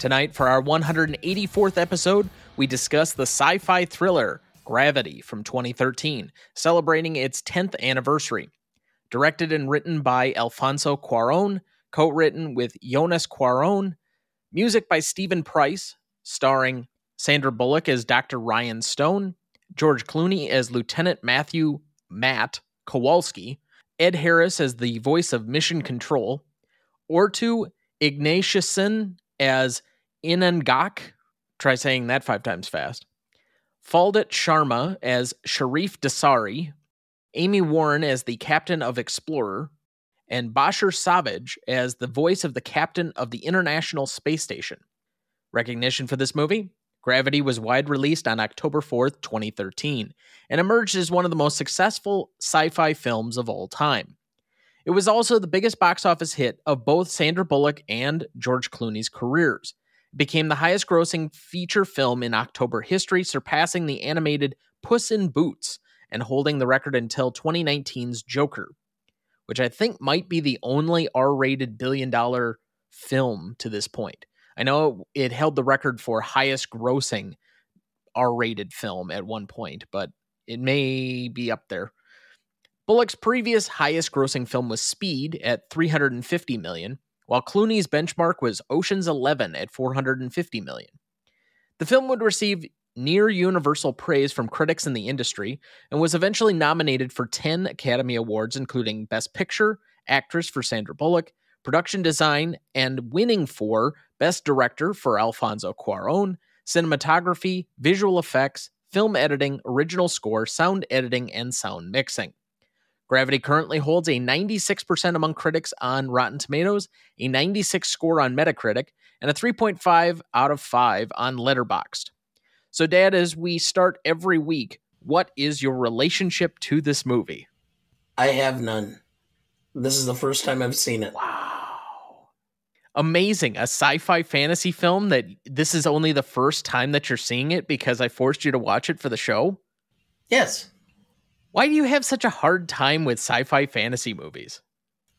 Tonight, for our 184th episode, we discuss the sci fi thriller Gravity from 2013, celebrating its 10th anniversary. Directed and written by Alfonso Cuaron, co written with Jonas Cuaron, music by Steven Price, starring Sandra Bullock as Dr. Ryan Stone, George Clooney as Lieutenant Matthew Matt Kowalski, Ed Harris as the voice of Mission Control, Orto Ignatiussen as Inangak, try saying that five times fast, Phaldut Sharma as Sharif Dasari, Amy Warren as the captain of Explorer, and Basher Savage as the voice of the captain of the International Space Station. Recognition for this movie Gravity was wide released on October 4th, 2013, and emerged as one of the most successful sci fi films of all time. It was also the biggest box office hit of both Sandra Bullock and George Clooney's careers. Became the highest grossing feature film in October history, surpassing the animated Puss in Boots and holding the record until 2019's Joker, which I think might be the only R rated billion dollar film to this point. I know it held the record for highest grossing R rated film at one point, but it may be up there. Bullock's previous highest grossing film was Speed at 350 million, while Clooney's benchmark was Ocean's 11 at 450 million. The film would receive near universal praise from critics in the industry and was eventually nominated for 10 Academy Awards, including Best Picture, Actress for Sandra Bullock, Production Design, and winning for Best Director for Alfonso Cuaron, Cinematography, Visual Effects, Film Editing, Original Score, Sound Editing, and Sound Mixing. Gravity currently holds a 96% among critics on Rotten Tomatoes, a 96 score on Metacritic, and a 3.5 out of 5 on Letterboxd. So, Dad, as we start every week, what is your relationship to this movie? I have none. This is the first time I've seen it. Wow. Amazing. A sci fi fantasy film that this is only the first time that you're seeing it because I forced you to watch it for the show? Yes. Why do you have such a hard time with sci fi fantasy movies?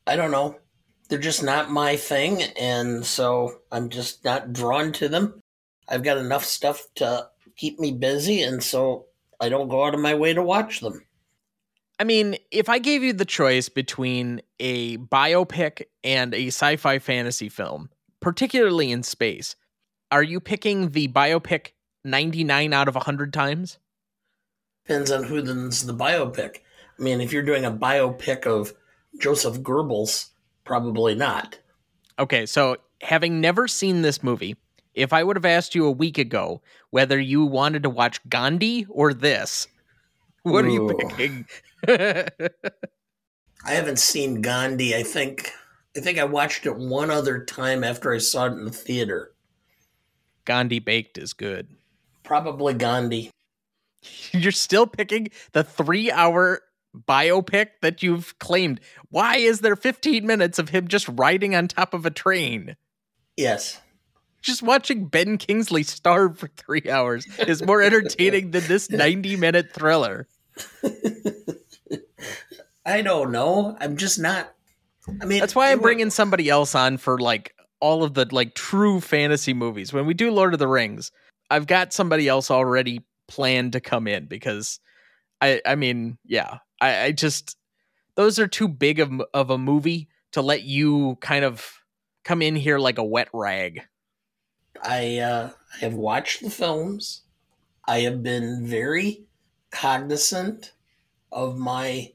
I don't know. They're just not my thing, and so I'm just not drawn to them. I've got enough stuff to keep me busy, and so I don't go out of my way to watch them. I mean, if I gave you the choice between a biopic and a sci fi fantasy film, particularly in space, are you picking the biopic 99 out of 100 times? Depends on who's the biopic. I mean, if you're doing a biopic of Joseph Goebbels, probably not. Okay, so having never seen this movie, if I would have asked you a week ago whether you wanted to watch Gandhi or this, what Ooh. are you picking? I haven't seen Gandhi. I think I think I watched it one other time after I saw it in the theater. Gandhi baked is good. Probably Gandhi. You're still picking the three hour biopic that you've claimed. Why is there 15 minutes of him just riding on top of a train? Yes. Just watching Ben Kingsley starve for three hours is more entertaining than this 90 minute thriller. I don't know. I'm just not. I mean, that's why I'm bringing somebody else on for like all of the like true fantasy movies. When we do Lord of the Rings, I've got somebody else already planned to come in because I I mean, yeah, I, I just those are too big of of a movie to let you kind of come in here like a wet rag. I uh, I have watched the films. I have been very cognizant of my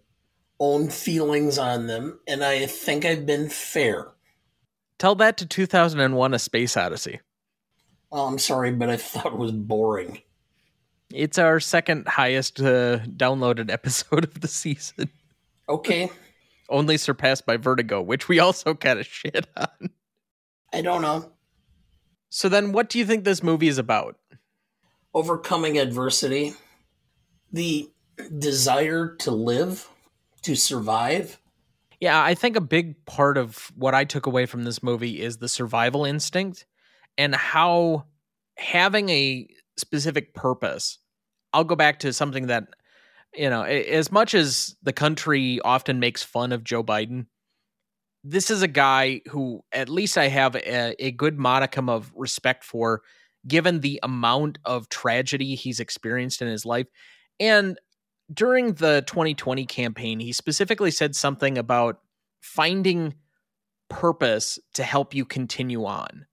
own feelings on them, and I think I've been fair. Tell that to 2001 A Space Odyssey. Oh, I'm sorry, but I thought it was boring. It's our second highest uh, downloaded episode of the season. Okay. Only surpassed by Vertigo, which we also kind of shit on. I don't know. So then, what do you think this movie is about? overcoming adversity, the desire to live, to survive. Yeah, I think a big part of what I took away from this movie is the survival instinct and how having a specific purpose. I'll go back to something that, you know, as much as the country often makes fun of Joe Biden, this is a guy who at least I have a, a good modicum of respect for, given the amount of tragedy he's experienced in his life. And during the 2020 campaign, he specifically said something about finding purpose to help you continue on.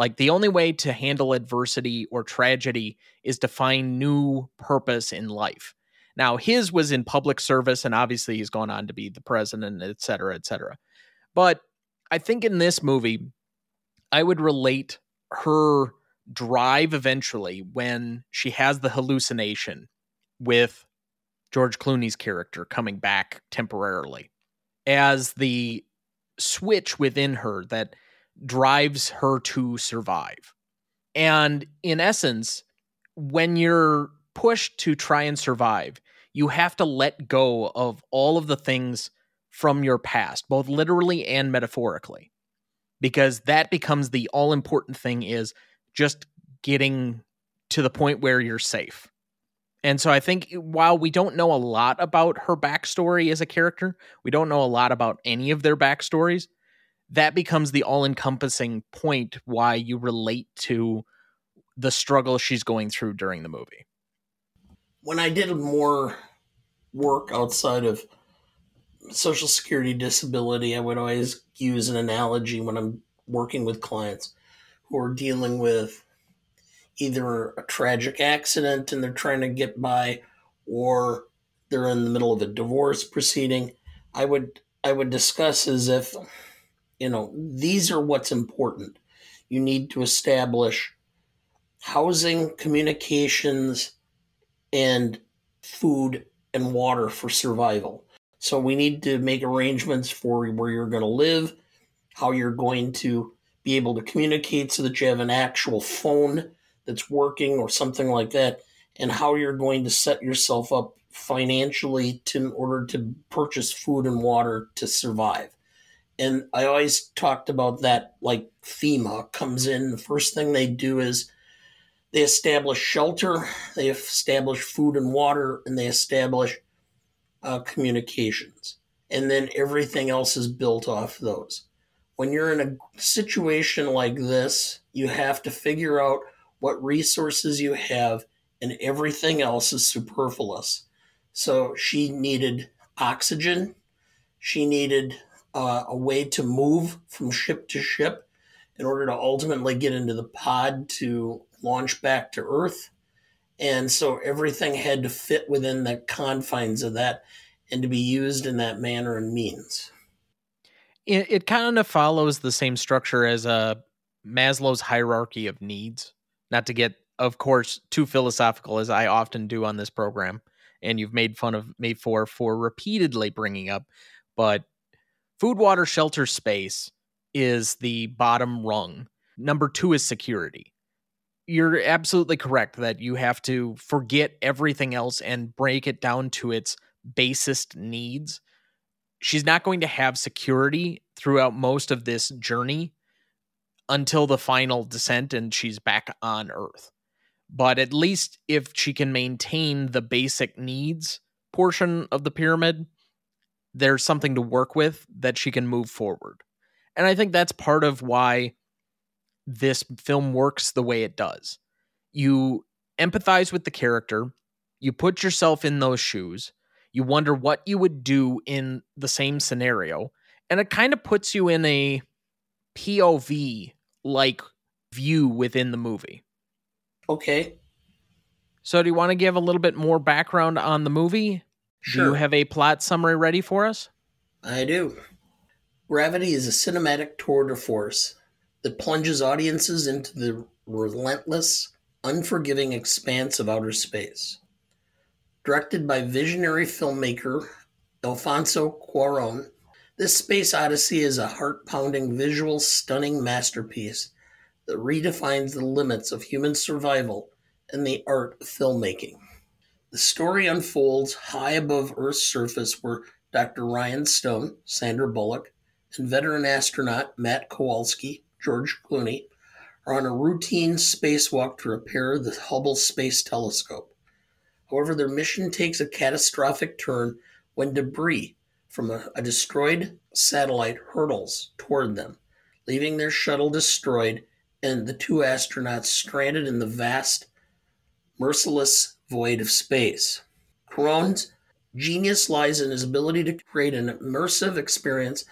Like the only way to handle adversity or tragedy is to find new purpose in life. Now, his was in public service, and obviously he's gone on to be the president, et cetera, et cetera. But I think in this movie, I would relate her drive eventually when she has the hallucination with George Clooney's character coming back temporarily as the switch within her that drives her to survive. And in essence, when you're pushed to try and survive, you have to let go of all of the things from your past, both literally and metaphorically, because that becomes the all important thing is just getting to the point where you're safe. And so I think while we don't know a lot about her backstory as a character, we don't know a lot about any of their backstories, that becomes the all encompassing point why you relate to the struggle she's going through during the movie. When I did more work outside of Social Security disability, I would always use an analogy when I'm working with clients who are dealing with either a tragic accident and they're trying to get by or they're in the middle of a divorce proceeding. I would I would discuss as if you know these are what's important. You need to establish housing, communications, and food and water for survival. So we need to make arrangements for where you're going to live, how you're going to be able to communicate so that you have an actual phone that's working or something like that, and how you're going to set yourself up financially to, in order to purchase food and water to survive. And I always talked about that like FEMA comes in. The first thing they do is they establish shelter, they establish food and water, and they establish uh, communications. And then everything else is built off those. When you're in a situation like this, you have to figure out what resources you have, and everything else is superfluous. So she needed oxygen. She needed uh, a way to move from ship to ship in order to ultimately get into the pod to launch back to Earth. And so everything had to fit within the confines of that and to be used in that manner and means. It, it kind of follows the same structure as uh, Maslow's hierarchy of needs. Not to get, of course, too philosophical as I often do on this program, and you've made fun of me for for repeatedly bringing up, but food, water, shelter, space is the bottom rung. Number two is security you're absolutely correct that you have to forget everything else and break it down to its basest needs. She's not going to have security throughout most of this journey until the final descent and she's back on Earth. But at least if she can maintain the basic needs portion of the pyramid, there's something to work with that she can move forward. And I think that's part of why this film works the way it does. You empathize with the character, you put yourself in those shoes, you wonder what you would do in the same scenario, and it kind of puts you in a POV like view within the movie. Okay. So, do you want to give a little bit more background on the movie? Sure. Do you have a plot summary ready for us? I do. Gravity is a cinematic tour de force that plunges audiences into the relentless, unforgiving expanse of outer space. Directed by visionary filmmaker Alfonso Cuaron, this space odyssey is a heart pounding, visual, stunning masterpiece that redefines the limits of human survival and the art of filmmaking. The story unfolds high above Earth's surface where Dr. Ryan Stone, Sandra Bullock, and veteran astronaut Matt Kowalski, George Clooney, are on a routine spacewalk to repair the Hubble Space Telescope. However, their mission takes a catastrophic turn when debris from a, a destroyed satellite hurtles toward them, leaving their shuttle destroyed and the two astronauts stranded in the vast, merciless void of space. Cuarón's genius lies in his ability to create an immersive experience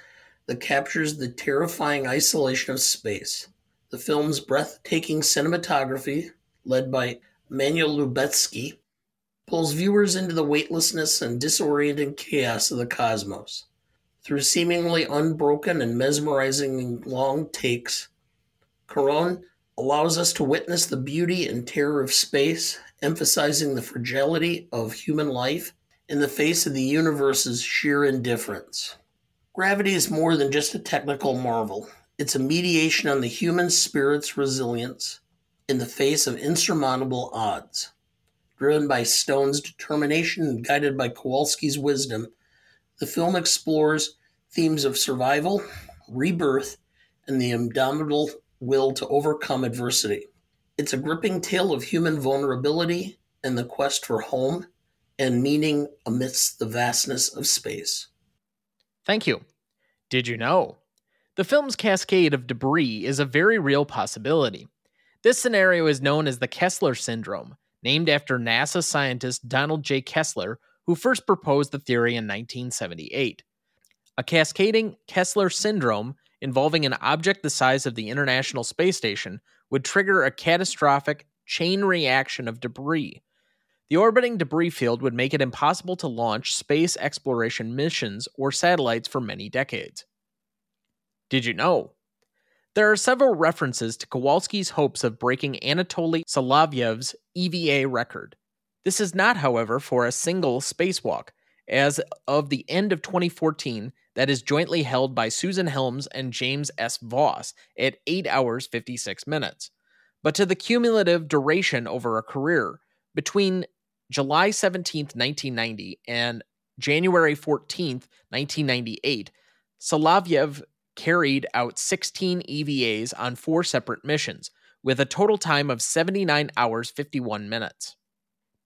that captures the terrifying isolation of space. The film's breathtaking cinematography, led by Emmanuel Lubezki, pulls viewers into the weightlessness and disorienting chaos of the cosmos. Through seemingly unbroken and mesmerizing long takes, Cuarón allows us to witness the beauty and terror of space, emphasizing the fragility of human life in the face of the universe's sheer indifference. Gravity is more than just a technical marvel. It's a mediation on the human spirit's resilience in the face of insurmountable odds. Driven by Stone's determination and guided by Kowalski's wisdom, the film explores themes of survival, rebirth, and the indomitable will to overcome adversity. It's a gripping tale of human vulnerability and the quest for home and meaning amidst the vastness of space. Thank you. Did you know? The film's cascade of debris is a very real possibility. This scenario is known as the Kessler syndrome, named after NASA scientist Donald J. Kessler, who first proposed the theory in 1978. A cascading Kessler syndrome involving an object the size of the International Space Station would trigger a catastrophic chain reaction of debris, the orbiting debris field would make it impossible to launch space exploration missions or satellites for many decades. Did you know? There are several references to Kowalski's hopes of breaking Anatoly Solovyev's EVA record. This is not, however, for a single spacewalk, as of the end of 2014, that is jointly held by Susan Helms and James S. Voss at 8 hours 56 minutes, but to the cumulative duration over a career between July 17th, 1990, and January 14th, 1998, Solovyev carried out 16 EVAs on four separate missions, with a total time of 79 hours 51 minutes.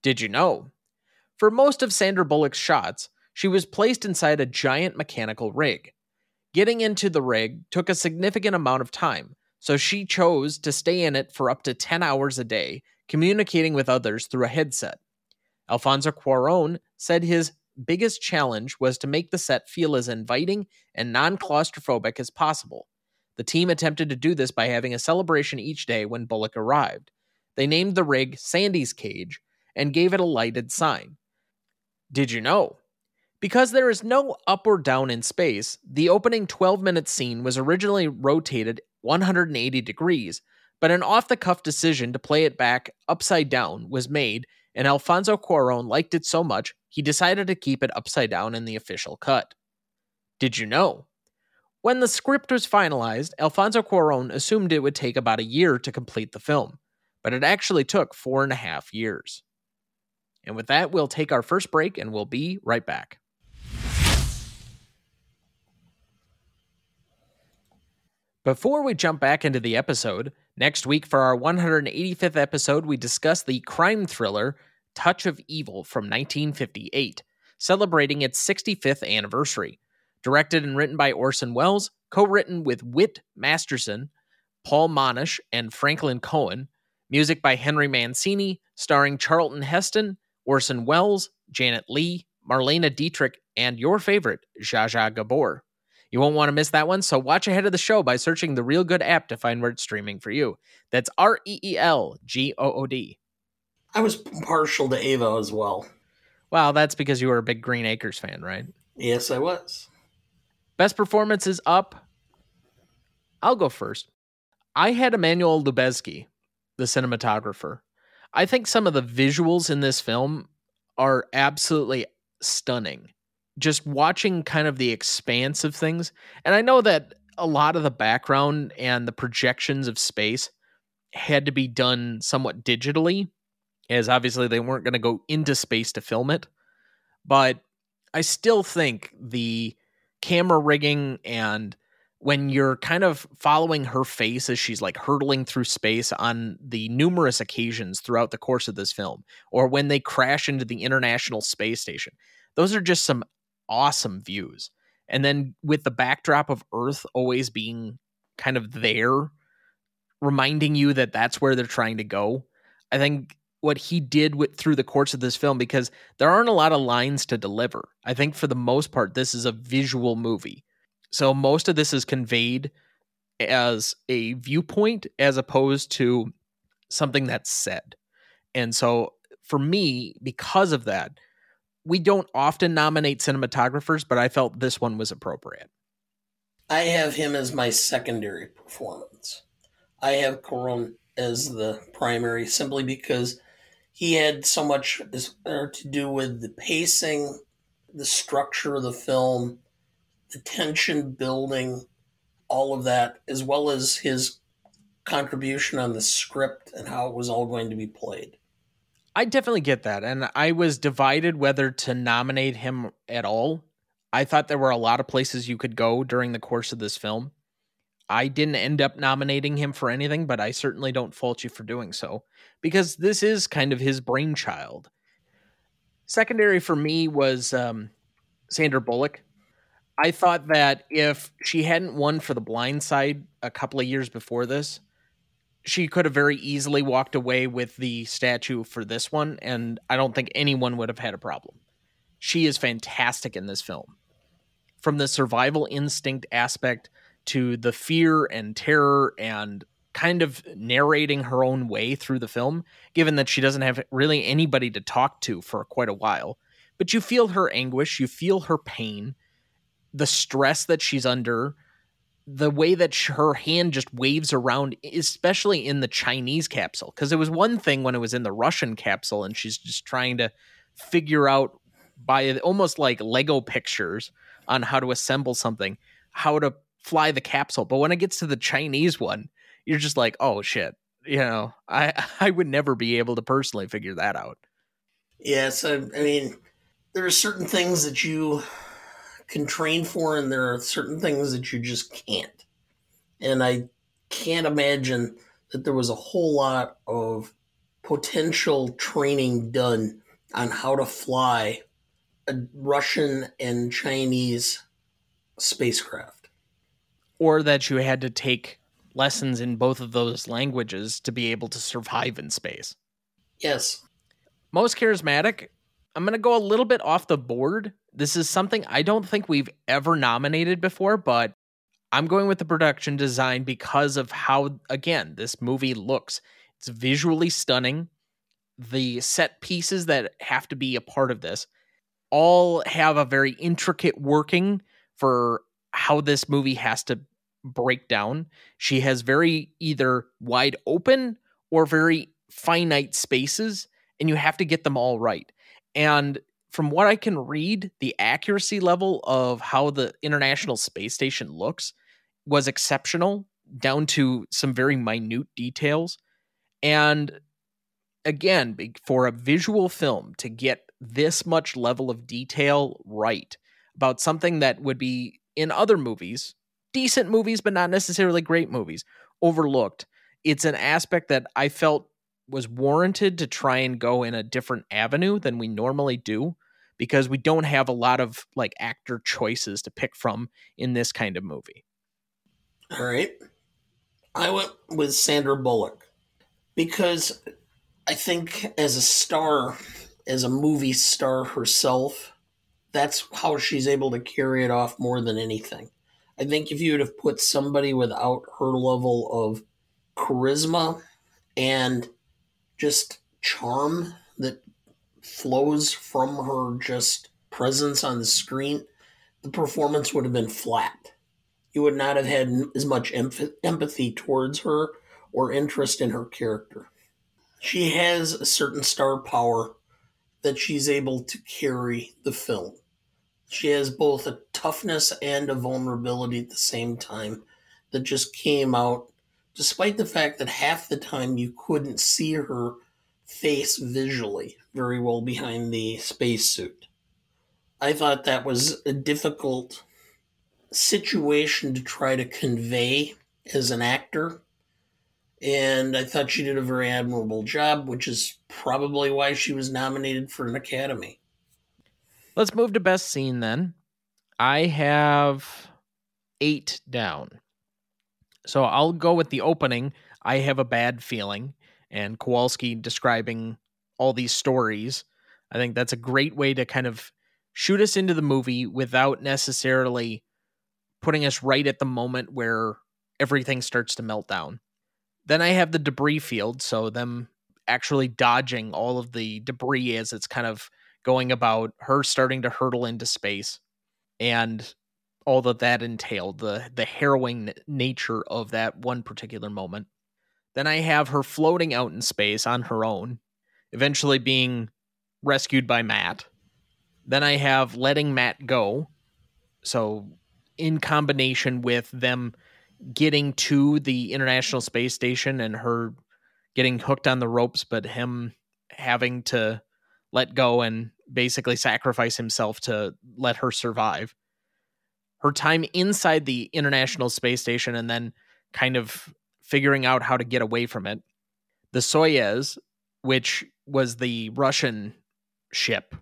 Did you know? For most of Sandra Bullock's shots, she was placed inside a giant mechanical rig. Getting into the rig took a significant amount of time, so she chose to stay in it for up to 10 hours a day, communicating with others through a headset. Alfonso Cuaron said his biggest challenge was to make the set feel as inviting and non claustrophobic as possible. The team attempted to do this by having a celebration each day when Bullock arrived. They named the rig Sandy's Cage and gave it a lighted sign. Did you know? Because there is no up or down in space, the opening 12 minute scene was originally rotated 180 degrees, but an off the cuff decision to play it back upside down was made and Alfonso Cuaron liked it so much he decided to keep it upside down in the official cut. Did you know? When the script was finalized, Alfonso Cuaron assumed it would take about a year to complete the film, but it actually took four and a half years. And with that, we'll take our first break and we'll be right back. Before we jump back into the episode, next week for our 185th episode, we discuss the crime thriller Touch of Evil from 1958, celebrating its 65th anniversary. Directed and written by Orson Welles, co written with Whit Masterson, Paul Monash, and Franklin Coen. Music by Henry Mancini, starring Charlton Heston, Orson Welles, Janet Leigh, Marlene Dietrich, and your favorite, Zsa Zsa Gabor. You won't want to miss that one, so watch ahead of the show by searching the Reelgood app to find where it's streaming for you. That's R E E L G O O D. I was partial to Eva as well. Wow, that's because you were a big Green Acres fan, right? Yes, I was. Best performance is up. I'll go first. I had Emmanuel Lubezki, the cinematographer. I think some of the visuals in this film are absolutely stunning just watching kind of the expanse of things. And I know that a lot of the background and the projections of space had to be done somewhat digitally. as obviously they weren't going to go into space to film it. But I still think the camera rigging and when you're kind of following her face as she's like hurtling through space on the numerous occasions throughout the course of this film, or when they crash into the International Space Station, those are just some awesome views. And then with the backdrop of Earth always being kind of there, reminding you that that's where they're trying to go, I think what he did with through the course of this film because there aren't a lot of lines to deliver. I think for the most part this is a visual movie. So most of this is conveyed as a viewpoint as opposed to something that's said. And so for me because of that we don't often nominate cinematographers but I felt this one was appropriate. I have him as my secondary performance. I have Cuarón as the primary simply because he had so much to do with the pacing, the structure of the film, the tension building, all of that, as well as his contribution on the script and how it was all going to be played. I definitely get that. And I was divided whether to nominate him at all. I thought there were a lot of places you could go during the course of this film. I didn't end up nominating him for anything, but I certainly don't fault you for doing so because this is kind of his brainchild. Secondary for me was um, Sandra Bullock. I thought that if she hadn't won for The Blind Side a couple of years before this, she could have very easily walked away with the statue for this one, and I don't think anyone would have had a problem. She is fantastic in this film. From the survival instinct aspect to the fear and terror and kind of narrating her own way through the film, given that she doesn't have really anybody to talk to for quite a while. But you feel her anguish, you feel her pain, the stress that she's under, the way that her hand just waves around, especially in the Chinese capsule. Because it was one thing when it was in the Russian capsule and she's just trying to figure out by almost like Lego pictures on how to assemble something, how to fly the capsule. But when it gets to the Chinese one, you're just like, oh shit. You know, I I would never be able to personally figure that out. Yes, I, I mean, there are certain things that you can train for, and there are certain things that you just can't. And I can't imagine that there was a whole lot of potential training done on how to fly a Russian and Chinese spacecraft or that you had to take lessons in both of those languages to be able to survive in space. Yes. Most charismatic, I'm going to go a little bit off the board. This is something I don't think we've ever nominated before, but I'm going with the production design because of how, again, this movie looks. It's visually stunning. The set pieces that have to be a part of this all have a very intricate working for how this movie has to break down. She has very either wide open or very finite spaces, and you have to get them all right. And from what I can read, the accuracy level of how the International Space Station looks was exceptional, down to some very minute details. And again, for a visual film to get this much level of detail right about something that would be in other movies decent movies, but not necessarily great movies, overlooked. It's an aspect that I felt was warranted to try and go in a different avenue than we normally do because we don't have a lot of like actor choices to pick from in this kind of movie. All right. I went with Sandra Bullock because I think as a star, as a movie star herself, that's how she's able to carry it off more than anything. I think if you would have put somebody without her level of charisma and just charm that flows from her just presence on the screen, the performance would have been flat. You would not have had as much empathy towards her or interest in her character. She has a certain star power that she's able to carry the film. She has both a toughness and a vulnerability at the same time that just came out, despite the fact that half the time you couldn't see her face visually very well behind the spacesuit. I thought that was a difficult situation to try to convey as an actor. And I thought she did a very admirable job, which is probably why she was nominated for an Academy. Let's move to best scene then. I have eight down. So I'll go with the opening. I have a bad feeling, and Kowalski describing all these stories. I think that's a great way to kind of shoot us into the movie without necessarily putting us right at the moment where everything starts to melt down. Then I have the debris field, so them actually dodging all of the debris as it's kind of going about, her starting to hurtle into space, and all that that entailed, the the harrowing nature of that one particular moment. Then I have her floating out in space on her own, eventually being rescued by Matt. Then I have letting Matt go. So in combination with them getting to the International Space Station and her getting hooked on the ropes, but him having to let go and basically sacrifice himself to let her survive. Her time inside the International Space Station and then kind of figuring out how to get away from it. The Soyuz, which was the Russian ship,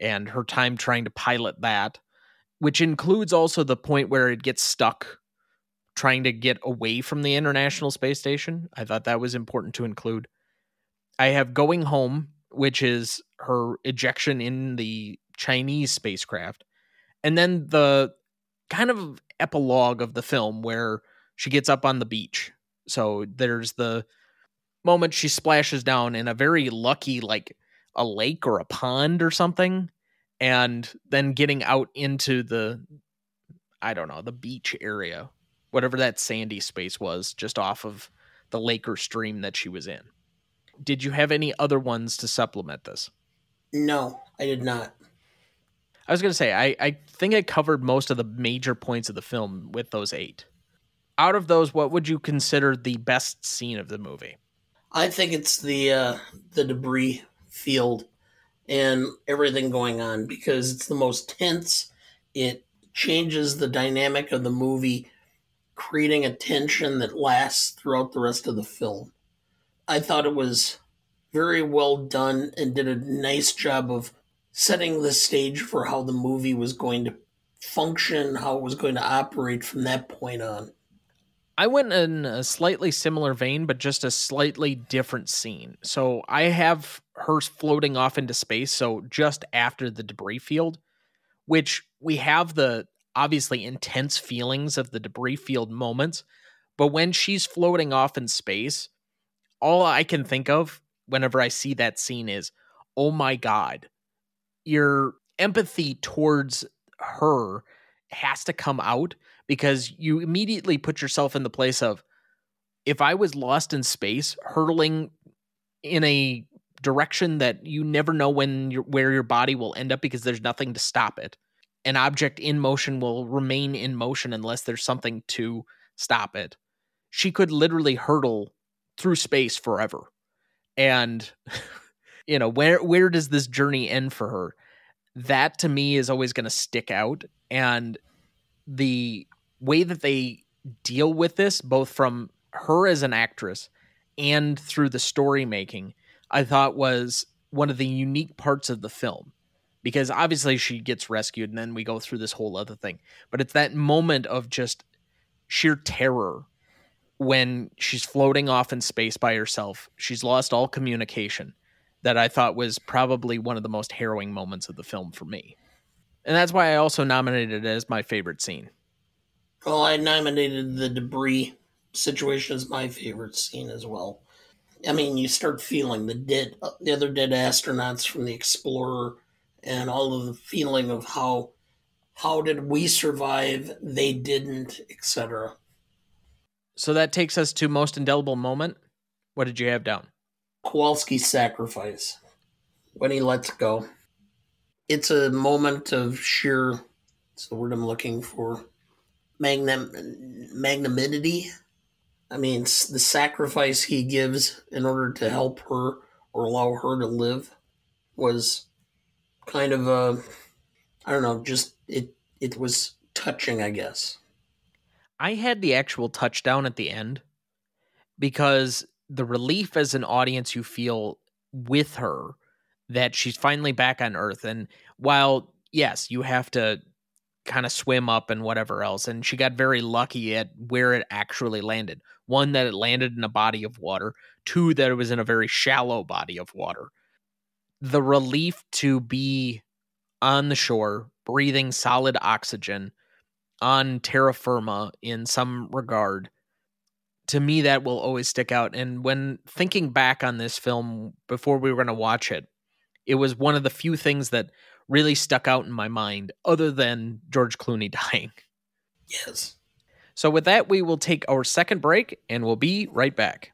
and her time trying to pilot that which includes also the point where it gets stuck trying to get away from the International Space Station. I thought that was important to include. I have Going Home, which is her ejection in the Chinese spacecraft. And then the kind of epilogue of the film where she gets up on the beach. So there's the moment she splashes down in a very lucky, like a lake or a pond or something and then getting out into the I don't know, the beach area, whatever that sandy space was just off of the lake or stream that she was in. Did you have any other ones to supplement this? No, I did not. I was going to say, I, I think I covered most of the major points of the film with those eight. Out of those, what would you consider the best scene of the movie? I think it's the uh, the debris field and everything going on because it's the most tense. It changes the dynamic of the movie, creating a tension that lasts throughout the rest of the film. I thought it was very well done and did a nice job of setting the stage for how the movie was going to function, how it was going to operate from that point on. I went in a slightly similar vein, but just a slightly different scene. So I have her floating off into space. So just after the debris field, which we have the obviously intense feelings of the debris field moments. But when she's floating off in space, all I can think of whenever I see that scene is, oh my God, your empathy towards her has to come out because you immediately put yourself in the place of if I was lost in space, hurtling in a direction that you never know when where your body will end up because there's nothing to stop it. An object in motion will remain in motion unless there's something to stop it. She could literally hurtle through space forever. And you know, where where does this journey end for her? That to me is always going to stick out and the way that they deal with this, both from her as an actress and through the story making, I thought was one of the unique parts of the film. Because obviously she gets rescued and then we go through this whole other thing. But it's that moment of just sheer terror when she's floating off in space by herself. She's lost all communication that I thought was probably one of the most harrowing moments of the film for me. And that's why I also nominated it as my favorite scene. Well, I nominated the debris situation as my favorite scene as well. I mean, you start feeling the dead, the other dead astronauts from the Explorer, and all of the feeling of how, how did we survive? They didn't, etc. So that takes us to most indelible moment. What did you have down? Kowalski's sacrifice when he lets go. It's a moment of sheer. It's the word I'm looking for magnanimity. I mean, the sacrifice he gives in order to help her or allow her to live was kind of a I don't know, just it it was touching, I guess. I had the actual touchdown at the end because the relief as an audience you feel with her that she's finally back on Earth. And while, yes, you have to kind of swim up and whatever else, and she got very lucky at where it actually landed. One, that it landed in a body of water, two, that it was in a very shallow body of water. The relief to be on the shore, breathing solid oxygen on terra firma in some regard to me that will always stick out and when thinking back on this film before we were going to watch it it was one of the few things that really stuck out in my mind other than George Clooney dying. Yes. So with that we will take our second break and we'll be right back.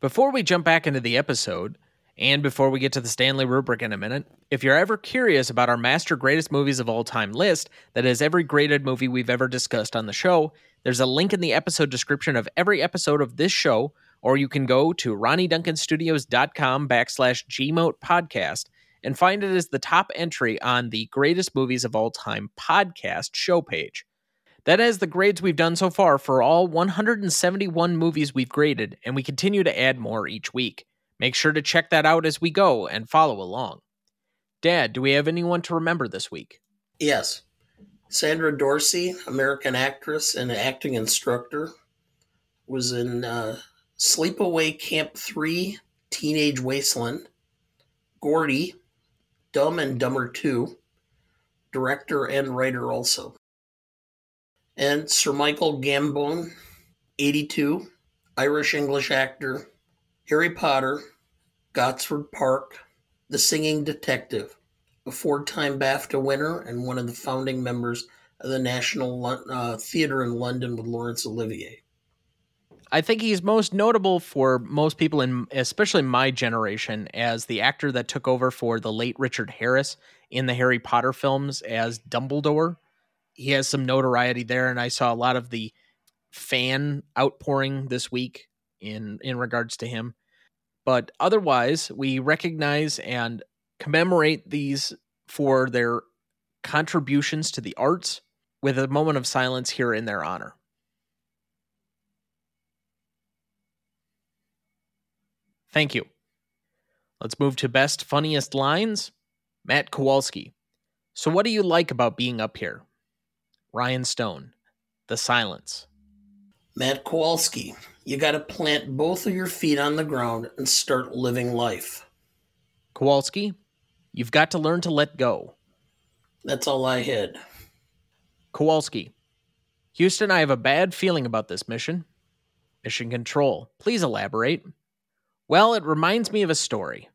Before we jump back into the episode, and before we get to the Stanley rubric in a minute, if you're ever curious about our master greatest movies of all time list that is every graded movie we've ever discussed on the show, there's a link in the episode description of every episode of this show, or you can go to ronnieduncanstudios.com backslash gmote podcast and find it as the top entry on the greatest movies of all time podcast show page. That is the grades we've done so far for all 171 movies we've graded, and we continue to add more each week. Make sure to check that out as we go and follow along. Dad, do we have anyone to remember this week? Yes. Sandra Dorsey, American actress and acting instructor, was in uh, Sleepaway Camp 3, Teenage Wasteland, Gordy, Dumb and Dumber 2, director and writer also. And Sir Michael Gambon, 82, Irish English actor, Harry Potter, Gosford Park, The Singing Detective, a four time BAFTA winner and one of the founding members of the National uh, Theatre in London with Laurence Olivier. I think he's most notable for most people, in especially my generation, as the actor that took over for the late Richard Harris in the Harry Potter films as Dumbledore. He has some notoriety there, and I saw a lot of the fan outpouring this week in in regards to him. But otherwise, we recognize and commemorate these for their contributions to the arts with a moment of silence here in their honor. Thank you. Let's move to best funniest lines. Matt Kowalski. So, what do you like about being up here? Ryan Stone. The silence. Matt Kowalski. You got to plant both of your feet on the ground and start living life. Kowalski, you've got to learn to let go. That's all I had. Kowalski, Houston, I have a bad feeling about this mission. Mission Control, please elaborate. Well, it reminds me of a story.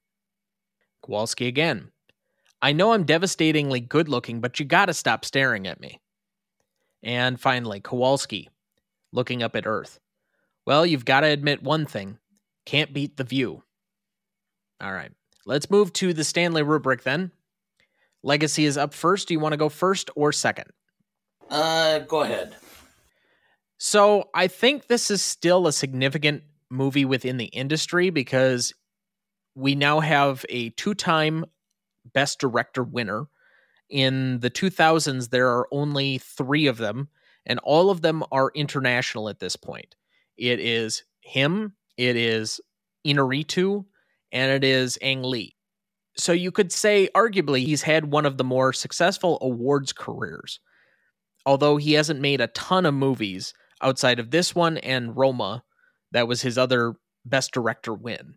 Kowalski again. I know I'm devastatingly good looking, but you gotta stop staring at me. And finally, Kowalski, looking up at Earth. Well, you've got to admit one thing can't beat the view. All right, let's move to the Stanley rubric then. Legacy is up first. Do you want to go first or second? Uh, go ahead. So I think this is still a significant movie within the industry because we now have a two time Best Director winner. In the 2000s, there are only three of them, and all of them are international at this point. It is him, it is Inarritu, and it is Ang Lee. So you could say, arguably, he's had one of the more successful awards careers. Although he hasn't made a ton of movies outside of this one and Roma, that was his other best director win,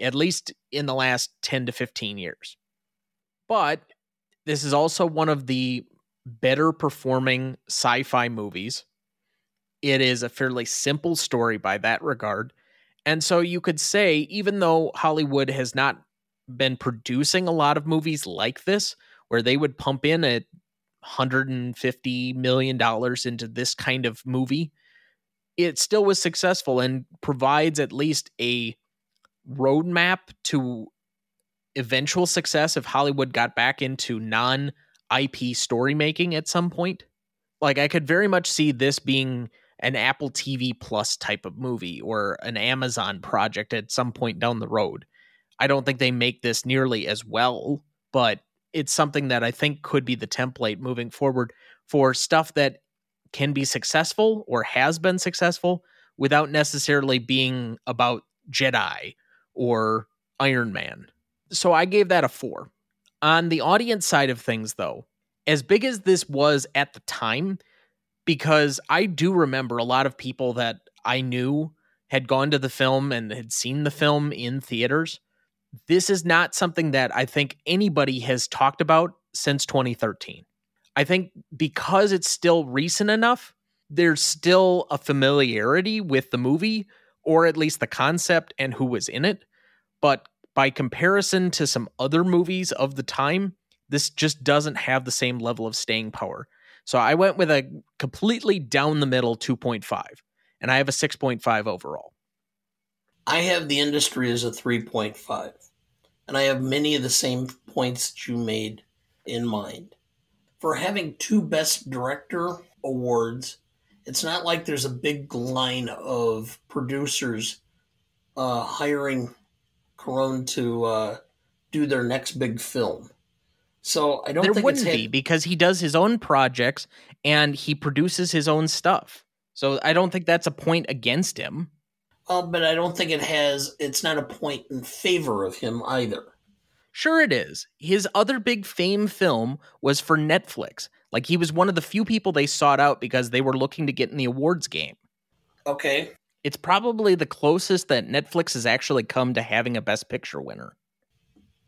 at least in the last 10 to 15 years. But this is also one of the better performing sci fi movies it is a fairly simple story by that regard. And so you could say, even though Hollywood has not been producing a lot of movies like this, where they would pump in a $150 million into this kind of movie, it still was successful and provides at least a roadmap to eventual success if Hollywood got back into non IP story making at some point. Like, I could very much see this being an Apple TV Plus type of movie or an Amazon project at some point down the road. I don't think they make this nearly as well, but it's something that I think could be the template moving forward for stuff that can be successful or has been successful without necessarily being about Jedi or Iron Man. So I gave that a four. On the audience side of things, though, as big as this was at the time, because I do remember a lot of people that I knew had gone to the film and had seen the film in theaters. This is not something that I think anybody has talked about since 2013. I think because it's still recent enough, there's still a familiarity with the movie or at least the concept and who was in it. But by comparison to some other movies of the time, this just doesn't have the same level of staying power. So I went with a completely down the middle 2.5, and I have a 6.5 overall. I have the industry as a 3.5, and I have many of the same points that you made in mind. For having two Best Director awards, it's not like there's a big line of producers uh, hiring Cuarón to uh, do their next big film. So I don't there think wouldn't had, be because he does his own projects and he produces his own stuff. So I don't think that's a point against him. Well, but I don't think it has. It's not a point in favor of him either. Sure, it is. His other big fame film was for Netflix. Like he was one of the few people they sought out because they were looking to get in the awards game. Okay. It's probably the closest that Netflix has actually come to having a Best Picture winner.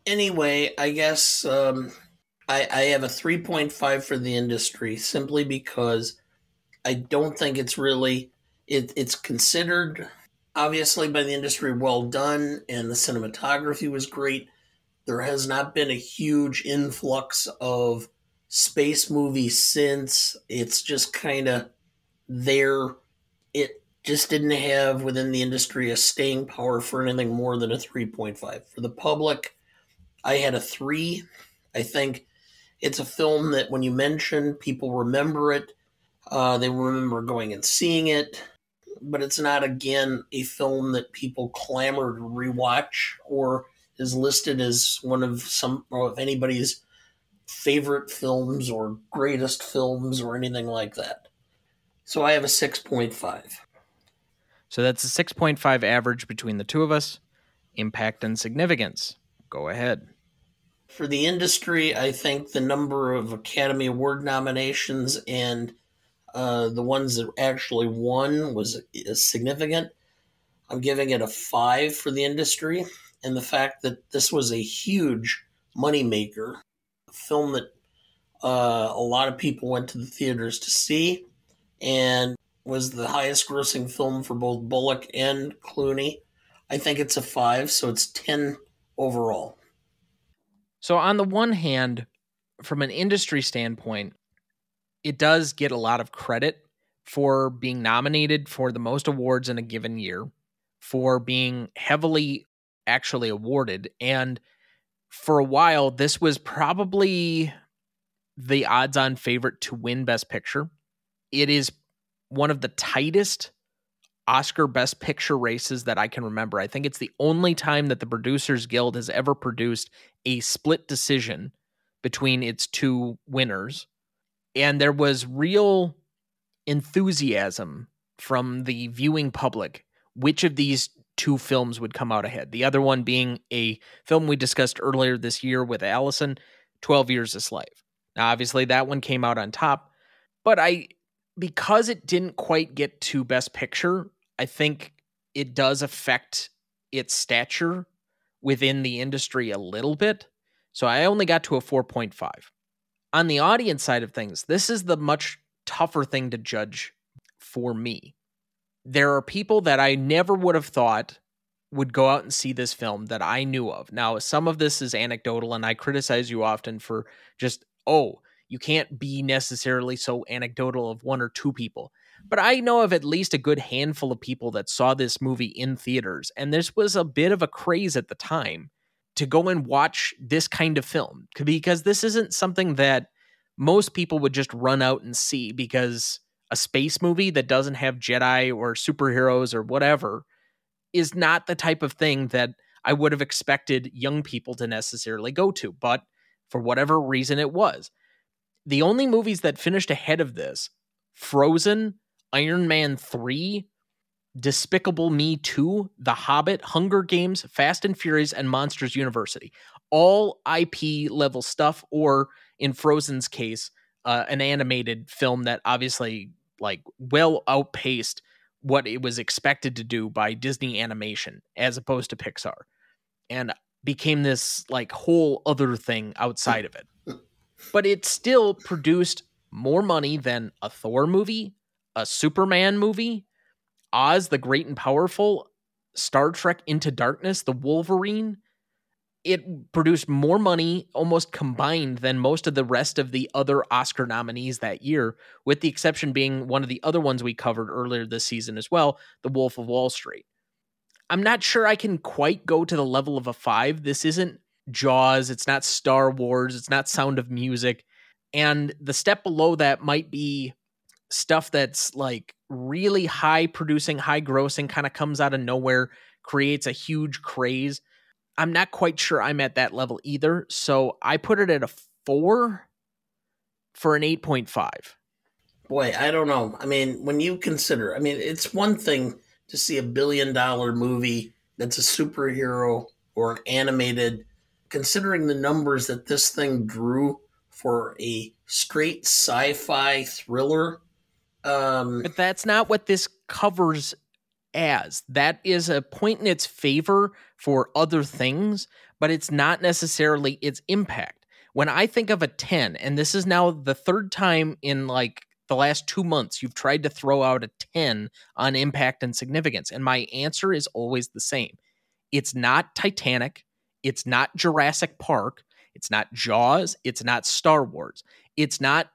Anyway, I guess um, I, I have a 3.5 for the industry simply because I don't think it's really it, it's considered obviously by the industry well done and the cinematography was great. There has not been a huge influx of space movies since. It's just kind of there. It just didn't have within the industry a staying power for anything more than a 3.5. For the public, I had a 3. I think it's a film that when you mention, people remember it. Uh, they remember going and seeing it, but it's not again a film that people clamor to rewatch or is listed as one of some of anybody's favorite films or greatest films or anything like that. So I have a 6.5. So that's a 6.5 average between the two of us. Impact and significance. Go ahead. For the industry, I think the number of Academy Award nominations and uh, the ones that actually won was significant. I'm giving it a five for the industry, and the fact that this was a huge moneymaker, a film that uh, a lot of people went to the theaters to see, and was the highest grossing film for both Bullock and Clooney. I think it's a five, so it's 10 overall. So, on the one hand, from an industry standpoint, it does get a lot of credit for being nominated for the most awards in a given year, for being heavily actually awarded. And for a while, this was probably the odds on favorite to win Best Picture. It is one of the tightest Oscar Best Picture races that I can remember. I think it's the only time that the Producers Guild has ever produced a split decision between its two winners. And there was real enthusiasm from the viewing public which of these two films would come out ahead. The other one being a film we discussed earlier this year with Allison, 12 Years a Slave. Now, obviously, that one came out on top, but I, because it didn't quite get to Best Picture, I think it does affect its stature within the industry a little bit. So I only got to a 4.5. On the audience side of things, this is the much tougher thing to judge for me. There are people that I never would have thought would go out and see this film that I knew of. Now, some of this is anecdotal, and I criticize you often for just, oh, you can't be necessarily so anecdotal of one or two people. But I know of at least a good handful of people that saw this movie in theaters, and this was a bit of a craze at the time to go and watch this kind of film because this isn't something that most people would just run out and see because a space movie that doesn't have Jedi or superheroes or whatever is not the type of thing that I would have expected young people to necessarily go to, but for whatever reason it was. The only movies that finished ahead of this Frozen, Iron Man 3, Despicable Me 2, The Hobbit, Hunger Games, Fast and Furious, and Monsters University. All IP level stuff, or in Frozen's case, uh, an animated film that obviously like well outpaced what it was expected to do by Disney animation as opposed to Pixar and became this like whole other thing outside of it. But it still produced more money than a Thor movie, a Superman movie, Oz the Great and Powerful, Star Trek Into Darkness, The Wolverine. It produced more money almost combined than most of the rest of the other Oscar nominees that year, with the exception being one of the other ones we covered earlier this season as well, The Wolf of Wall Street. I'm not sure I can quite go to the level of a five. This isn't Jaws, it's not Star Wars, it's not Sound of Music. And the step below that might be stuff that's like really high producing, high grossing, kind of comes out of nowhere, creates a huge craze. I'm not quite sure I'm at that level either. So I put it at a four for an 8.5. Boy, I don't know. I mean, when you consider, I mean, it's one thing to see a billion dollar movie that's a superhero or an animated, considering the numbers that this thing drew for a straight sci fi thriller. Um, but that's not what this covers as. That is a point in its favor for other things, but it's not necessarily its impact. When I think of a 10, and this is now the third time in like the last two months you've tried to throw out a 10 on impact and significance. And my answer is always the same it's not Titanic, it's not Jurassic Park, it's not Jaws, it's not Star Wars, it's not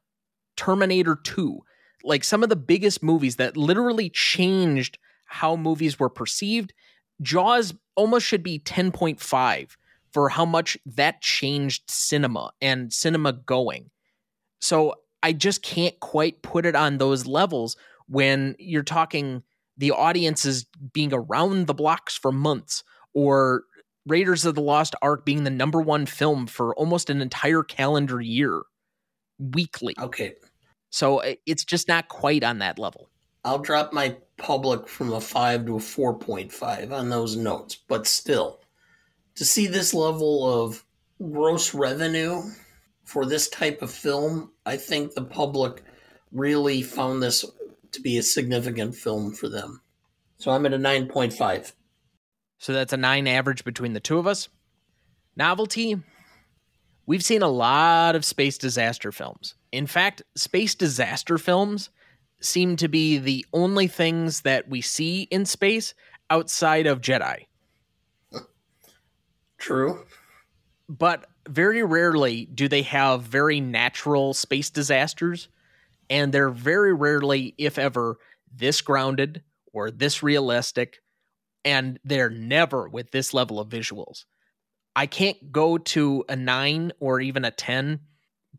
Terminator 2. Like some of the biggest movies that literally changed how movies were perceived. Jaws almost should be 10.5 for how much that changed cinema and cinema going. So I just can't quite put it on those levels when you're talking the audiences being around the blocks for months or Raiders of the Lost Ark being the number one film for almost an entire calendar year weekly. Okay. So eh, it's just not quite on that level. I'll drop my public from a 5 to a 4.5 on those notes, but still, to see this level of gross revenue for this type of film, I think the public really found this to be a significant film for them. So I'm at a 9.5. So that's a 9 average between the two of us. Novelty, we've seen a lot of space disaster films. In fact, space disaster films seem to be the only things that we see in space outside of Jedi. True. But very rarely do they have very natural space disasters, and they're very rarely, if ever, this grounded or this realistic, and they're never with this level of visuals. I can't go to a nine or even a 10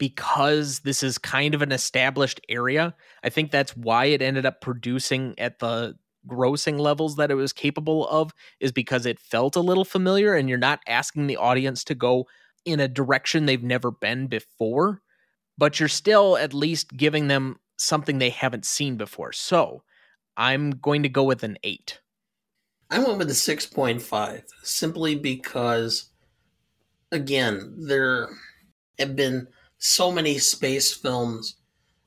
because this is kind of an established area. I think that's why it ended up producing at the grossing levels that it was capable of, is because it felt a little familiar and you're not asking the audience to go in a direction they've never been before, but you're still at least giving them something they haven't seen before. So I'm going to go with an eight. I went with a 6.5 simply because, again, there have been so many space films.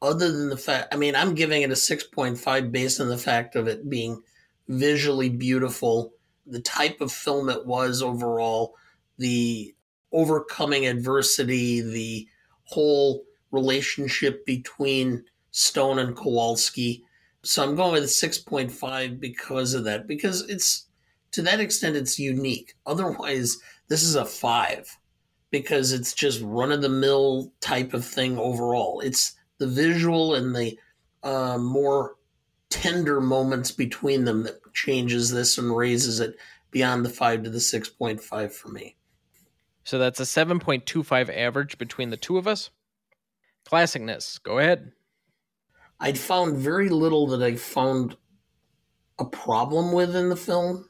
Other than the fact, I mean, I'm giving it a 6.5 based on the fact of it being visually beautiful, the type of film it was overall, the overcoming adversity, the whole relationship between Stone and Kowalski. So I'm going with 6.5 because of that, because it's to that extent it's unique. Otherwise, this is a five because it's just run of the mill type of thing overall. It's the visual and the uh, more tender moments between them that changes this and raises it beyond the five to the 6.5 for me. So that's a 7.25 average between the two of us. Classicness, go ahead. I'd found very little that I found a problem with in the film.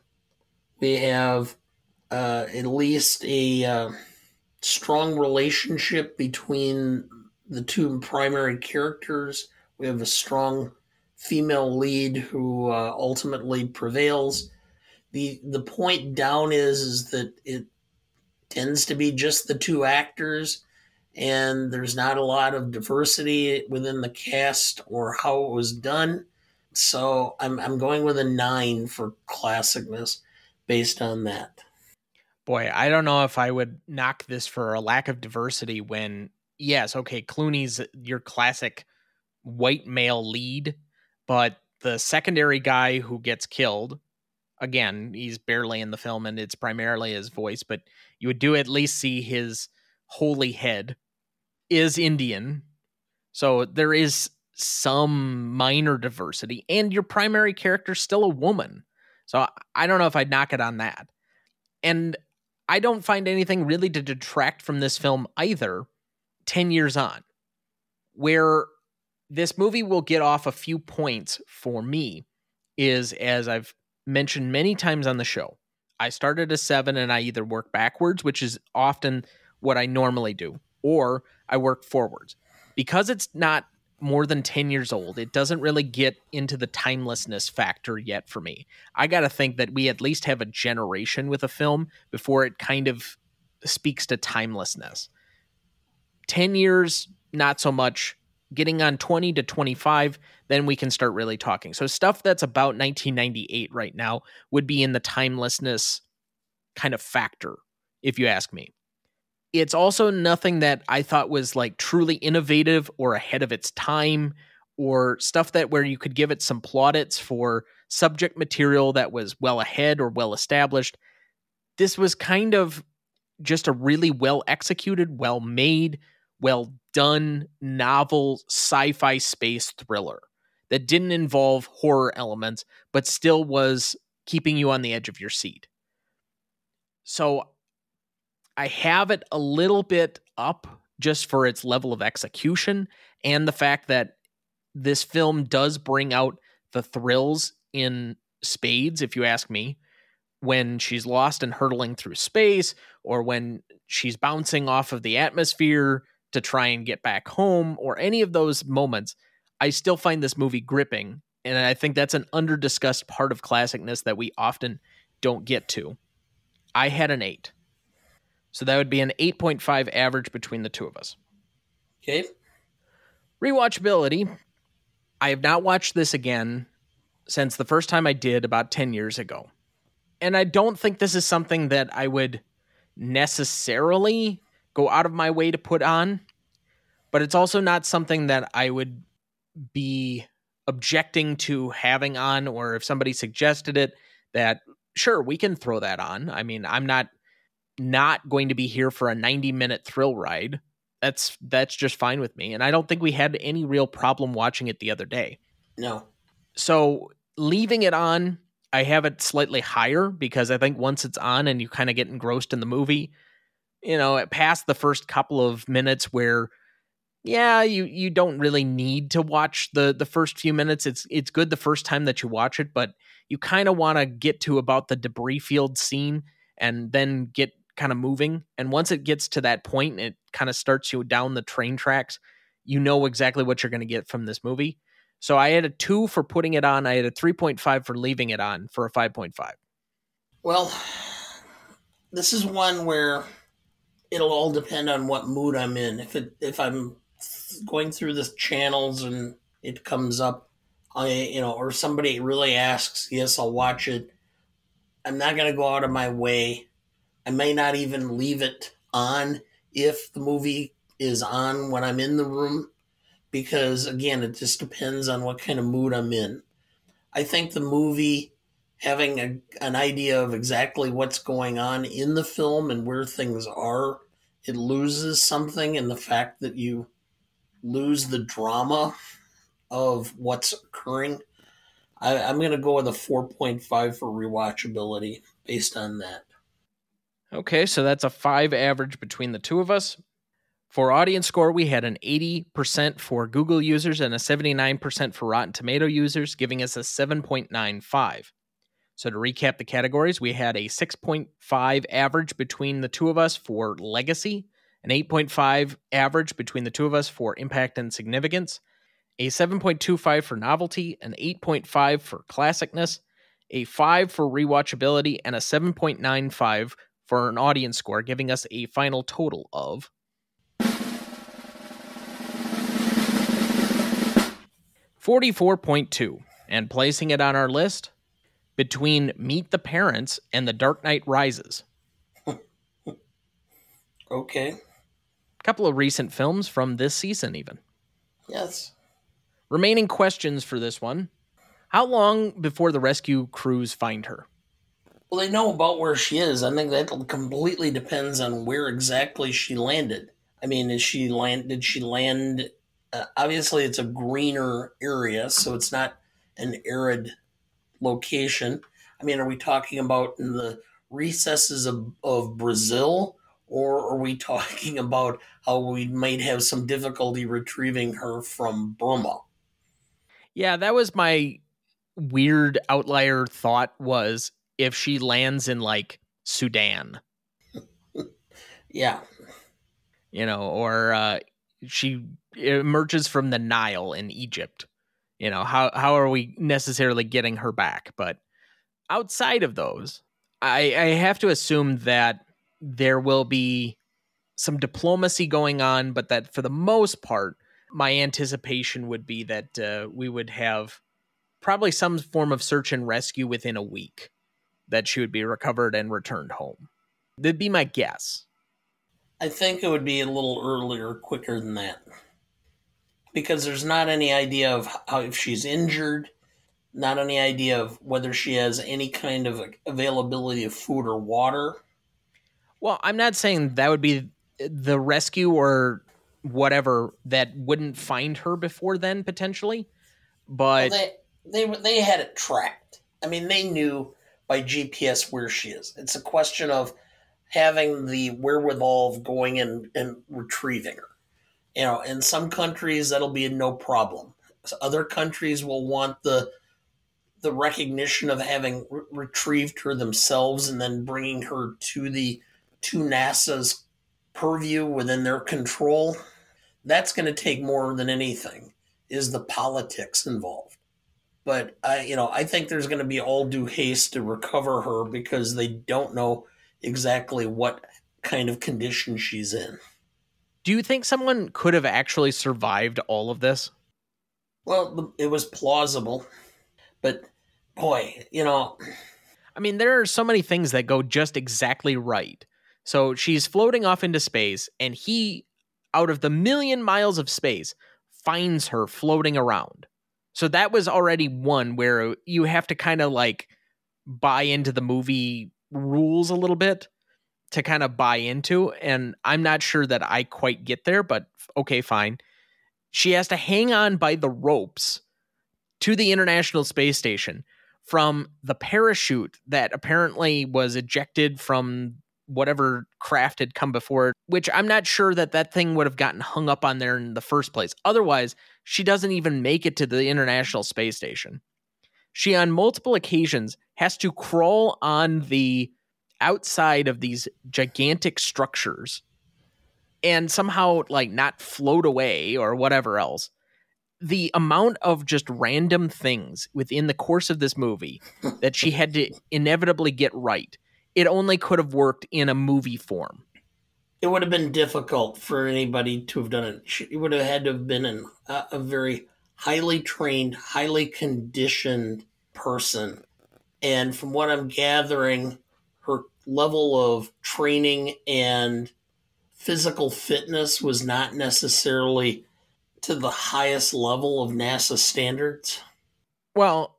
We have uh, at least a uh, strong relationship between the two primary characters. We have a strong female lead who uh, ultimately prevails. the The point down is is that it tends to be just the two actors, and there's not a lot of diversity within the cast or how it was done. So I'm I'm going with a nine for classicness based on that. Boy, I don't know if I would knock this for a lack of diversity when yes, okay, Clooney's your classic white male lead, but the secondary guy who gets killed, again, he's barely in the film and it's primarily his voice, but you would do at least see his holy head is Indian. So there is some minor diversity, and your primary character's still a woman. So I don't know if I'd knock it on that. And I don't find anything really to detract from this film either 10 years on, where this movie will get off a few points for me is as I've mentioned many times on the show. I started a seven and I either work backwards, which is often what I normally do, or I work forwards. Because it's not more than 10 years old, it doesn't really get into the timelessness factor yet for me. I got to think that we at least have a generation with a film before it kind of speaks to timelessness. 10 years, not so much. Getting on 20 to 25, then we can start really talking. So, stuff that's about 1998 right now would be in the timelessness kind of factor, if you ask me. It's also nothing that I thought was like truly innovative or ahead of its time or stuff that where you could give it some plaudits for subject material that was well ahead or well established. This was kind of just a really well executed, well made, well done novel sci fi space thriller that didn't involve horror elements, but still was keeping you on the edge of your seat. So I have it a little bit up just for its level of execution and the fact that this film does bring out the thrills in spades, if you ask me, when she's lost and hurtling through space or when she's bouncing off of the atmosphere to try and get back home or any of those moments. I still find this movie gripping. And I think that's an underdiscussed part of classicness that we often don't get to. I had an eight. So that would be an 8.5 average between the two of us. Okay. Rewatchability. I have not watched this again since the first time I did about 10 years ago. And I don't think this is something that I would necessarily go out of my way to put on, but it's also not something that I would be objecting to having on, or if somebody suggested it, that sure, we can throw that on. I mean, I'm not not going to be here for a 90 minute thrill ride. That's that's just fine with me. And I don't think we had any real problem watching it the other day. No. So leaving it on, I have it slightly higher because I think once it's on and you kind of get engrossed in the movie, you know, past the first couple of minutes where yeah, you you don't really need to watch the the first few minutes. It's it's good the first time that you watch it, but you kind of want to get to about the debris field scene and then get kind of moving. And once it gets to that point, it kind of starts you down the train tracks. You know exactly what you're going to get from this movie. So I had a two for putting it on. I had a 3.5 for leaving it on for a 5.5. Well, this is one where it'll all depend on what mood I'm in. If it if I'm going through the channels and it comes up, I you know, or somebody really asks, yes, I'll watch it. I'm not gonna go out of my way I may not even leave it on if the movie is on when I'm in the room because again, it just depends on what kind of mood I'm in. I think the movie having a, an idea of exactly what's going on in the film and where things are, it loses something in the fact that you lose the drama of what's occurring. I, am going to go with a 4.5 for rewatchability based on that. Okay, so that's a five average between the two of us. For audience score, we had an 80% for Google users and a 79% for Rotten Tomato users, giving us a 7.95. So to recap the categories, we had a 6.5 average between the two of us for legacy, an 8.5 average between the two of us for impact and significance, a 7.25 for novelty, an 8.5 for classicness, a 5 for rewatchability, and a 7.95 for an audience score, giving us a final total of 44.2. And placing it on our list between Meet the Parents and The Dark Knight Rises. Okay. A couple of recent films from this season, even. Yes. Remaining questions for this one How long before the rescue crews find her? Well, they know about where she is. I think that completely depends on where exactly she landed. I mean, is she land? Did she land uh, obviously it's a greener area, so it's not an arid location. I mean, are we talking about in the recesses of, of Brazil, or are we talking about how we might have some difficulty retrieving her from Burma? Yeah, that was my weird outlier thought was if she lands in like Sudan. yeah. You know, or uh, she emerges from the Nile in Egypt. You know, how how are we necessarily getting her back? But outside of those, I, I have to assume that there will be some diplomacy going on, but that for the most part, my anticipation would be that uh, we would have probably some form of search and rescue within a week that she would be recovered and returned home. That'd be my guess. I think it would be a little earlier, quicker than that because there's not any idea of how if she's injured, not any idea of whether she has any kind of availability of food or water. Well, I'm not saying that would be the rescue or whatever that wouldn't find her before then potentially, but well, they they they had it tracked. I mean, they knew by GPS where she is. It's a question of having the wherewithal of going and, and retrieving her. You know, in some countries that'll be no problem. Other countries will want the the recognition of having re- retrieved her themselves and then bringing her to the to NASA's purview within their control. That's going to take more than anything is the politics involved. But I, you know, I think there's going to be all due haste to recover her because they don't know exactly what kind of condition she's in. Do you think someone could have actually survived all of this? Well, it was plausible, but boy, you know. I mean, there are so many things that go just exactly right. So she's floating off into space, and he, out of the million miles of space, finds her floating around. So that was already one where you have to kind of like buy into the movie rules a little bit to kind of buy into. And I'm not sure that I quite get there, but okay, fine. She has to hang on by the ropes to the International Space Station from the parachute that apparently was ejected from whatever craft had come before it, which I'm not sure that that thing would have gotten hung up on there in the first place. Otherwise, she doesn't even make it to the International Space Station. She, on multiple occasions, has to crawl on the outside of these gigantic structures and somehow like not float away or whatever else the amount of just random things within the course of this movie that she had to inevitably get right it only could have worked in a movie form it would have been difficult for anybody to have done it it would have had to have been an, a, a very highly trained highly conditioned person and from what i'm gathering her level of training and physical fitness was not necessarily to the highest level of NASA standards? Well,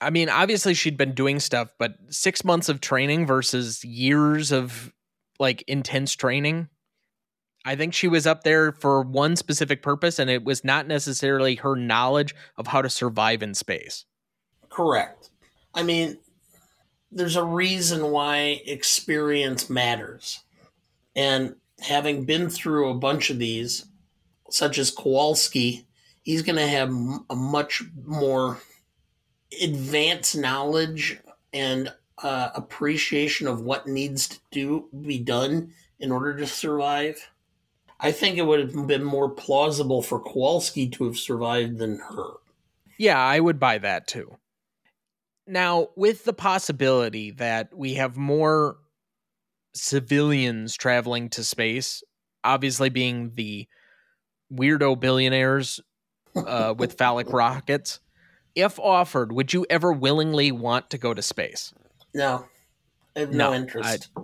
I mean, obviously she'd been doing stuff, but six months of training versus years of like intense training. I think she was up there for one specific purpose, and it was not necessarily her knowledge of how to survive in space. Correct. I mean, there's a reason why experience matters. And having been through a bunch of these, such as Kowalski, he's going to have a much more advanced knowledge and uh, appreciation of what needs to do be done in order to survive. I think it would have been more plausible for Kowalski to have survived than her. Yeah, I would buy that too. Now, with the possibility that we have more civilians traveling to space, obviously being the weirdo billionaires uh, with phallic rockets, if offered, would you ever willingly want to go to space? No, I have no, no interest. I,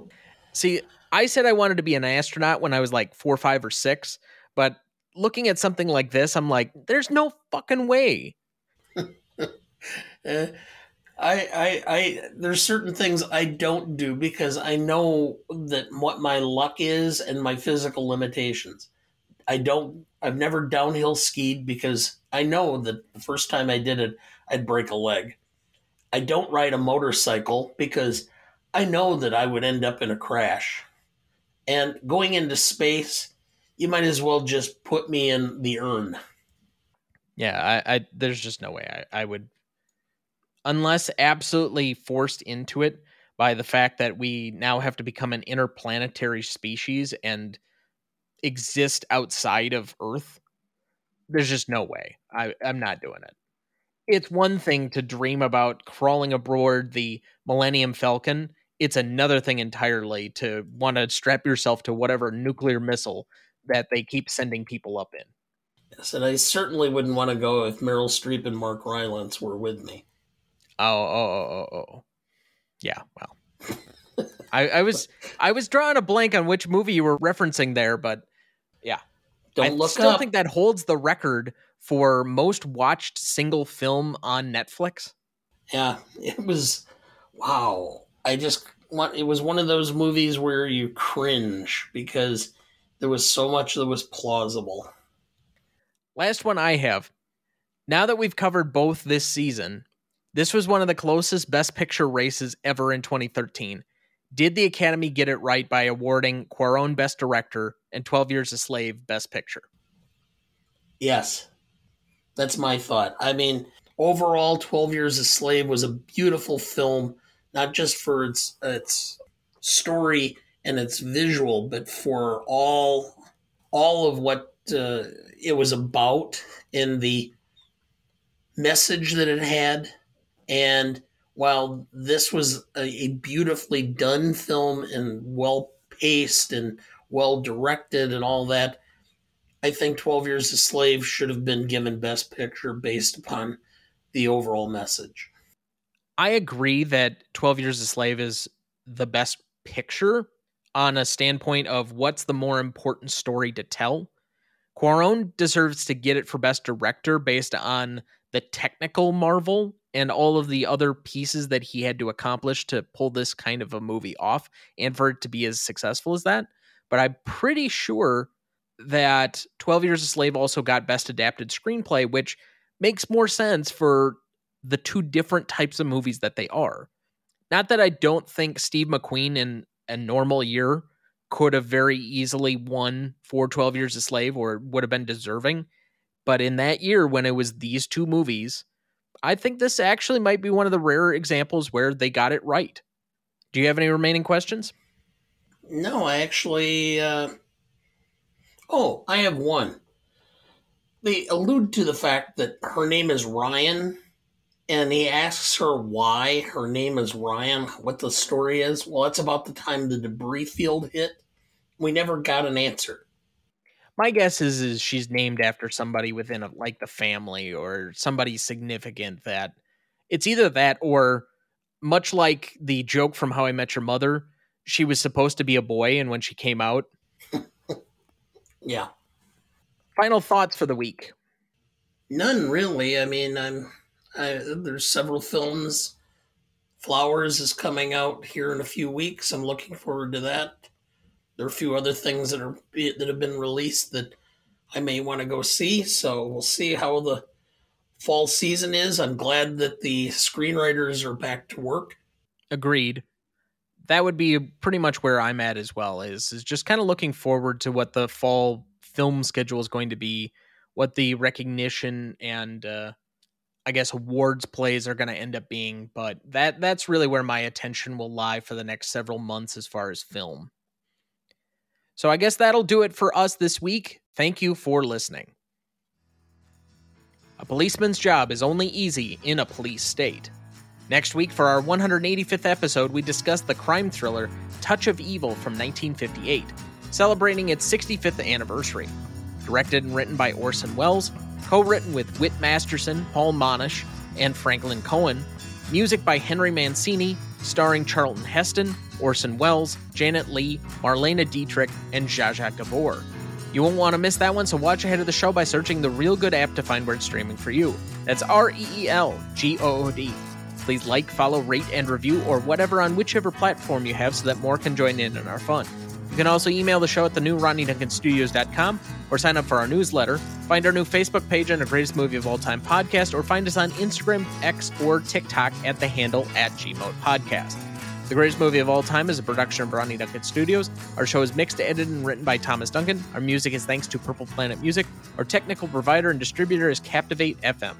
see, I said I wanted to be an astronaut when I was like four, five, or six, but looking at something like this, I'm like, there's no fucking way. uh, I, I, I, there's certain things I don't do because I know that what my luck is and my physical limitations. I don't, I've never downhill skied because I know that the first time I did it, I'd break a leg. I don't ride a motorcycle because I know that I would end up in a crash. And going into space, you might as well just put me in the urn. Yeah, I, I there's just no way I, I would unless absolutely forced into it by the fact that we now have to become an interplanetary species and exist outside of Earth. There's just no way. I, I'm not doing it it's one thing to dream about crawling aboard the Millennium Falcon. It's another thing entirely to want to strap yourself to whatever nuclear missile that they keep sending people up in. Yes, and I certainly wouldn't want to go if Meryl Streep and Mark Rylance were with me. Oh, oh, oh, oh, oh. Yeah, well. I, I was I was drawing a blank on which movie you were referencing there, but yeah. Don't I look still up. think that holds the record for most watched single film on Netflix. Yeah, it was wow. I just want it was one of those movies where you cringe because there was so much that was plausible. Last one I have. Now that we've covered both this season, this was one of the closest best picture races ever in 2013. Did the Academy get it right by awarding Cuarón Best Director and 12 Years a Slave Best Picture? Yes. That's my thought. I mean, overall, Twelve Years a Slave was a beautiful film, not just for its its story and its visual, but for all all of what uh, it was about in the message that it had. And while this was a, a beautifully done film and well paced and well directed and all that, I think 12 Years a Slave should have been given Best Picture based upon the overall message. I agree that 12 Years a Slave is the best picture on a standpoint of what's the more important story to tell. Cuarón deserves to get it for Best Director based on the technical marvel and all of the other pieces that he had to accomplish to pull this kind of a movie off and for it to be as successful as that. But I'm pretty sure that 12 Years a Slave also got Best Adapted Screenplay, which makes more sense for the two different types of movies that they are. Not that I don't think Steve McQueen in a normal year could have very easily won for 12 Years a Slave or would have been deserving. But in that year, when it was these two movies, I think this actually might be one of the rare examples where they got it right. Do you have any remaining questions? No, I actually uh, Oh, I have one. They allude to the fact that her name is Ryan, and he asks her why her name is Ryan, what the story is. Well, it's about the time the debris field hit. We never got an answer. My guess is is she's named after somebody within a, like the family or somebody significant that it's either that or much like the joke from How I Met Your Mother, she was supposed to be a boy and when she came out yeah. Final thoughts for the week? None really. I mean, I'm. I, there's several films. Flowers is coming out here in a few weeks. I'm looking forward to that. There are a few other things that are that have been released that I may want to go see. So we'll see how the fall season is. I'm glad that the screenwriters are back to work. Agreed. That would be pretty much where I'm at as well. Is is just kind of looking forward to what the fall film schedule is going to be, what the recognition and uh, I guess awards plays are going to end up being. But that that's really where my attention will lie for the next several months as far as film. So I guess that'll do it for us this week. Thank you for listening. A policeman's job is only easy in a police state. Next week, for our 185th episode, we discuss the crime thriller Touch of Evil from 1958, celebrating its 65th anniversary. Directed and written by Orson Welles, co written with Whit Masterson, Paul Monash, and Franklin Coen, music by Henry Mancini, starring Charlton Heston, Orson Welles, Janet Leigh, Marlene Dietrich, and Zsa Gabor. You won't want to miss that one, so watch ahead of the show by searching the Reelgood app to find where it's streaming for you. That's R E E L G O O D. Please like, follow, rate, and review, or whatever on whichever platform you have so that more can join in on our fun. You can also email the show at the new RonnieDuncanStudios.com or sign up for our newsletter. Find our new Facebook page on the Greatest Movie of All Time podcast, or find us on Instagram, X, or TikTok at the handle at GMOAT Podcast. The Greatest Movie of All Time is a production of Ronnie Duncan Studios. Our show is mixed, edited, and written by Thomas Duncan. Our music is thanks to Purple Planet Music. Our technical provider and distributor is Captivate FM.